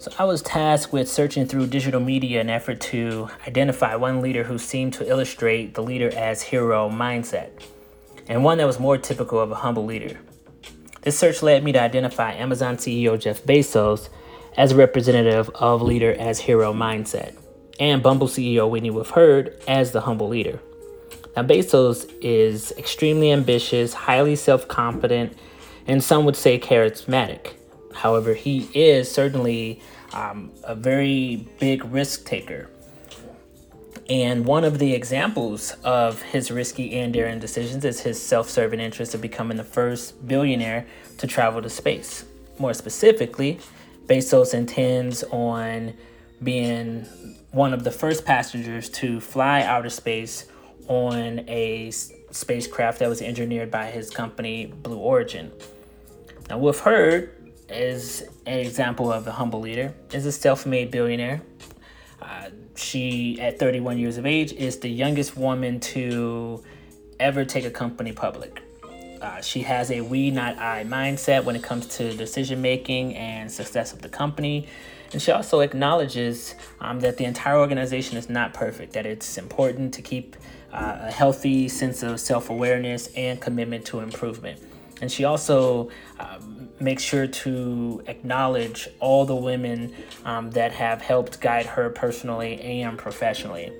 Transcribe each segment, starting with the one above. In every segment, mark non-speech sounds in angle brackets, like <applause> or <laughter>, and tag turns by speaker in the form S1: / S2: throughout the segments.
S1: So I was tasked with searching through digital media in effort to identify one leader who seemed to illustrate the leader as hero mindset, and one that was more typical of a humble leader. This search led me to identify Amazon CEO Jeff Bezos as a representative of leader as hero mindset, and Bumble CEO Whitney Wolfe Herd as the humble leader. Now, Bezos is extremely ambitious, highly self confident, and some would say charismatic. However, he is certainly um, a very big risk taker. And one of the examples of his risky and daring decisions is his self serving interest of becoming the first billionaire to travel to space. More specifically, Bezos intends on being one of the first passengers to fly outer space on a spacecraft that was engineered by his company, Blue Origin. Now, Wolfe Herd is an example of a humble leader, is a self-made billionaire. Uh, she, at 31 years of age, is the youngest woman to ever take a company public. Uh, she has a we, not I mindset when it comes to decision making and success of the company. And she also acknowledges um, that the entire organization is not perfect, that it's important to keep uh, a healthy sense of self awareness and commitment to improvement. And she also um, makes sure to acknowledge all the women um, that have helped guide her personally and professionally.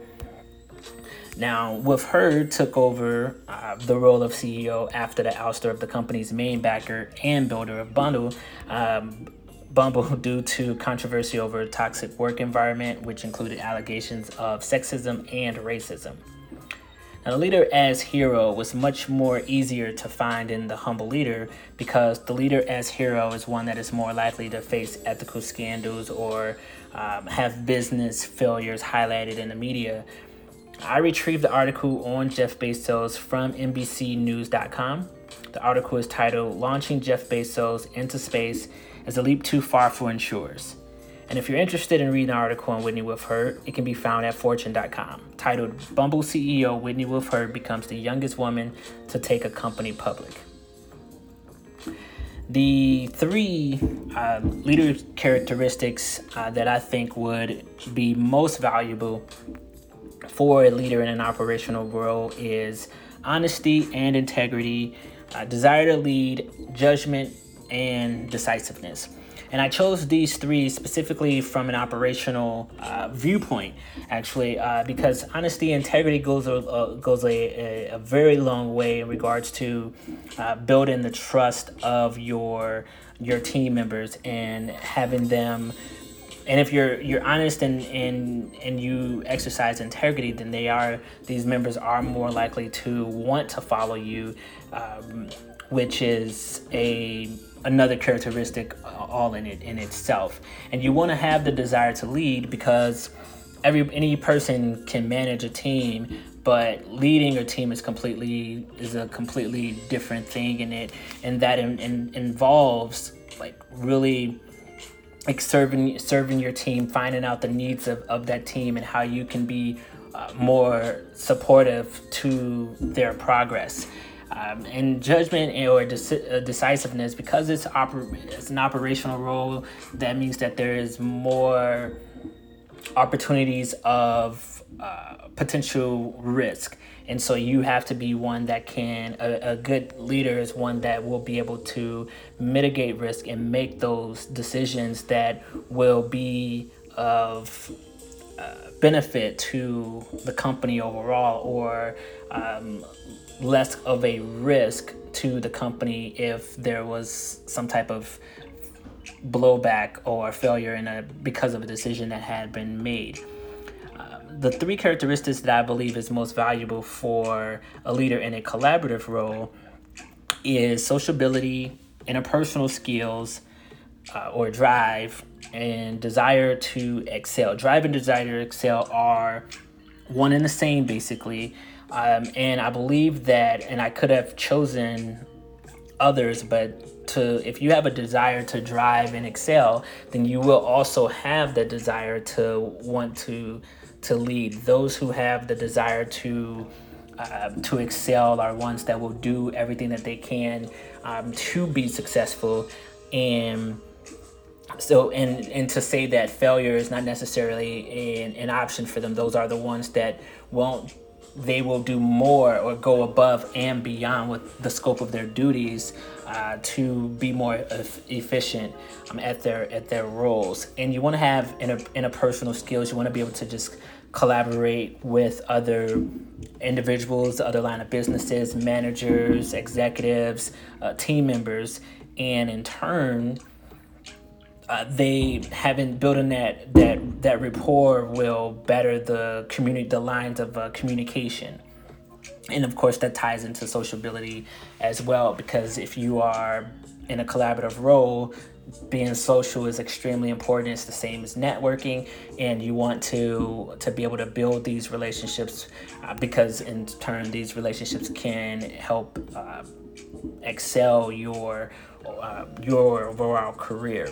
S1: Now, Wolfe Herd, took over uh, the role of CEO after the ouster of the company's main backer and builder of Bundle, um, Bumble, <laughs> due to controversy over a toxic work environment, which included allegations of sexism and racism. Now, the leader as hero was much more easier to find in the humble leader because the leader as hero is one that is more likely to face ethical scandals or um, have business failures highlighted in the media. I retrieved the article on Jeff Bezos from NBCNews.com. The article is titled Launching Jeff Bezos into Space is a Leap Too Far for Insurers. And if you're interested in reading the article on Whitney Wolfe Herd, it can be found at fortune.com, titled Bumble CEO Whitney Wolfe Herd becomes the youngest woman to take a company public. The three uh, leader characteristics uh, that I think would be most valuable for a leader in an operational role is honesty and integrity, uh, desire to lead, judgment, and decisiveness. And I chose these three specifically from an operational uh, viewpoint, actually, uh, because honesty and integrity goes a, uh, goes a, a, a, very long way in regards to uh, building the trust of your your team members and having them. And if you're you're honest and, and and you exercise integrity, then they are these members are more likely to want to follow you, um, which is a another characteristic uh, all in it in itself. And you want to have the desire to lead because every any person can manage a team but leading a team is completely is a completely different thing in it. And that in, in, involves like really like serving serving your team finding out the needs of, of that team and how you can be uh, more supportive to their progress um, and judgment or deci- uh, decisiveness because it's, oper- it's an operational role that means that there is more opportunities of uh, potential risk. And so you have to be one that can a, a, good leader is one that will be able to mitigate risk and make those decisions that will be of uh, benefit to the company overall or um, less of a risk to the company if there was some type of blowback or failure in a because of a decision that had been made. Uh, the three characteristics that I believe is most valuable for a leader in a collaborative role is sociability, interpersonal skills, uh, or drive, and desire to excel. Drive and desire to excel are one and the same, basically. Um, and I believe that, and I could have chosen others, but to if you have a desire to drive and excel, then you will also have the desire to want to to lead. Those who have the desire to uh, to excel are ones that will do everything that they can um, to be successful and so and and to say that failure is not necessarily an, an option for them those are the ones that won't they will do more or go above and beyond with the scope of their duties uh, to be more efficient um, at their at their roles. And you want to have inter- interpersonal skills. You want to be able to just collaborate with other individuals other line of businesses managers executives uh, team members. And in turn uh, they having building that that that rapport will better the community the lines of uh, communication. And of course that ties into sociability as well because if you are in a collaborative role being social is extremely important. It's the same as networking and you want to to be able to build these relationships uh, because in turn these relationships can help uh, excel your uh, your overall career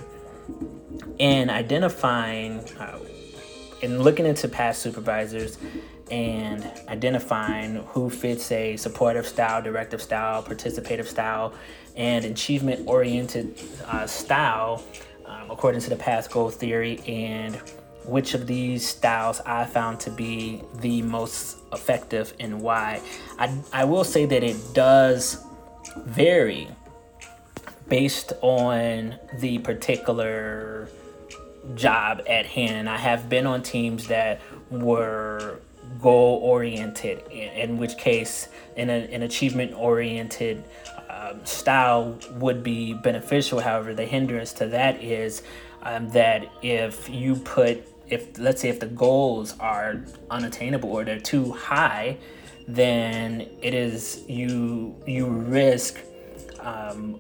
S1: and identifying uh, and looking into past supervisors and identifying who fits a supportive style, directive style, participative style, and achievement oriented uh, style um, according to the path goal theory and which of these styles I found to be the most effective and why. I, I will say that it does vary based on the particular job at hand. I have been on teams that were goal oriented, in which case, in a, an achievement oriented um, style would be beneficial. However, the hindrance to that is um, that if you put, if let's say, if the goals are unattainable or they're too high, then it is you you risk um,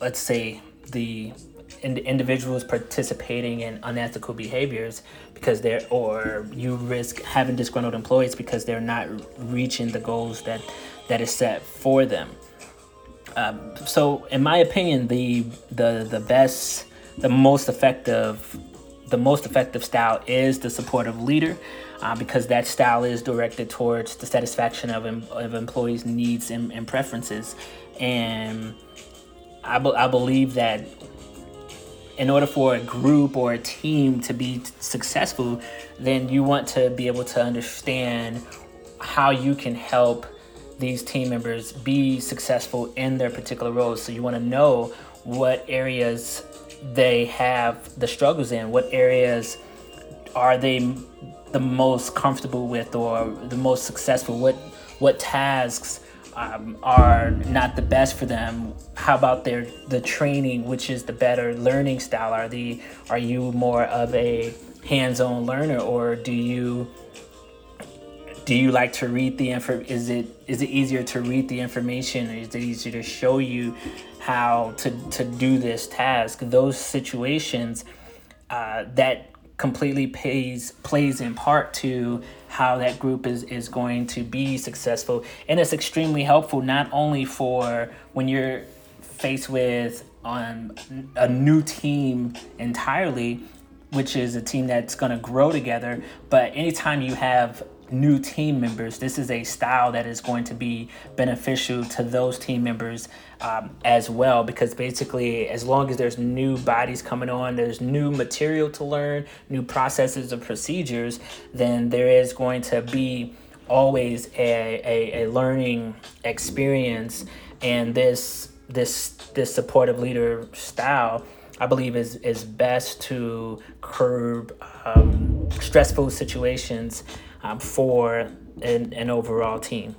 S1: let's say the in, individuals participating in unethical behaviors because they're or you risk having disgruntled employees because they're not reaching the goals that that is set for them. Um, so in my opinion the the the best the most effective the most effective style is the supportive leader uh, because that style is directed towards the satisfaction of, em- of employees needs and, and preferences. And I, be- I believe that in order for a group or a team to be successful, then you want to be able to understand how you can help these team members be successful in their particular roles. So you want to know what areas they have the struggles in, what areas are they the most comfortable with or the most successful, what what tasks um, are not the best for them. How about their the training which is the better learning style? Are the are you more of a hands-on learner or do you do you like to read the info is it is it easier to read the information or is it easier to show you how to to do this task? Those situations uh, that completely pays plays in part to how that group is is going to be successful. And it's extremely helpful not only for when you're faced with on um, a new team entirely which is a team that's going to grow together but anytime you have new team members. This is a style that is going to be beneficial to those team members um, as well because basically, as long as there's new bodies coming on, there's new material to learn, new processes and procedures, then there is going to be always a, a, a learning experience and this this this supportive leader style I believe is is best to curb um, stressful situations um, for an, an overall team.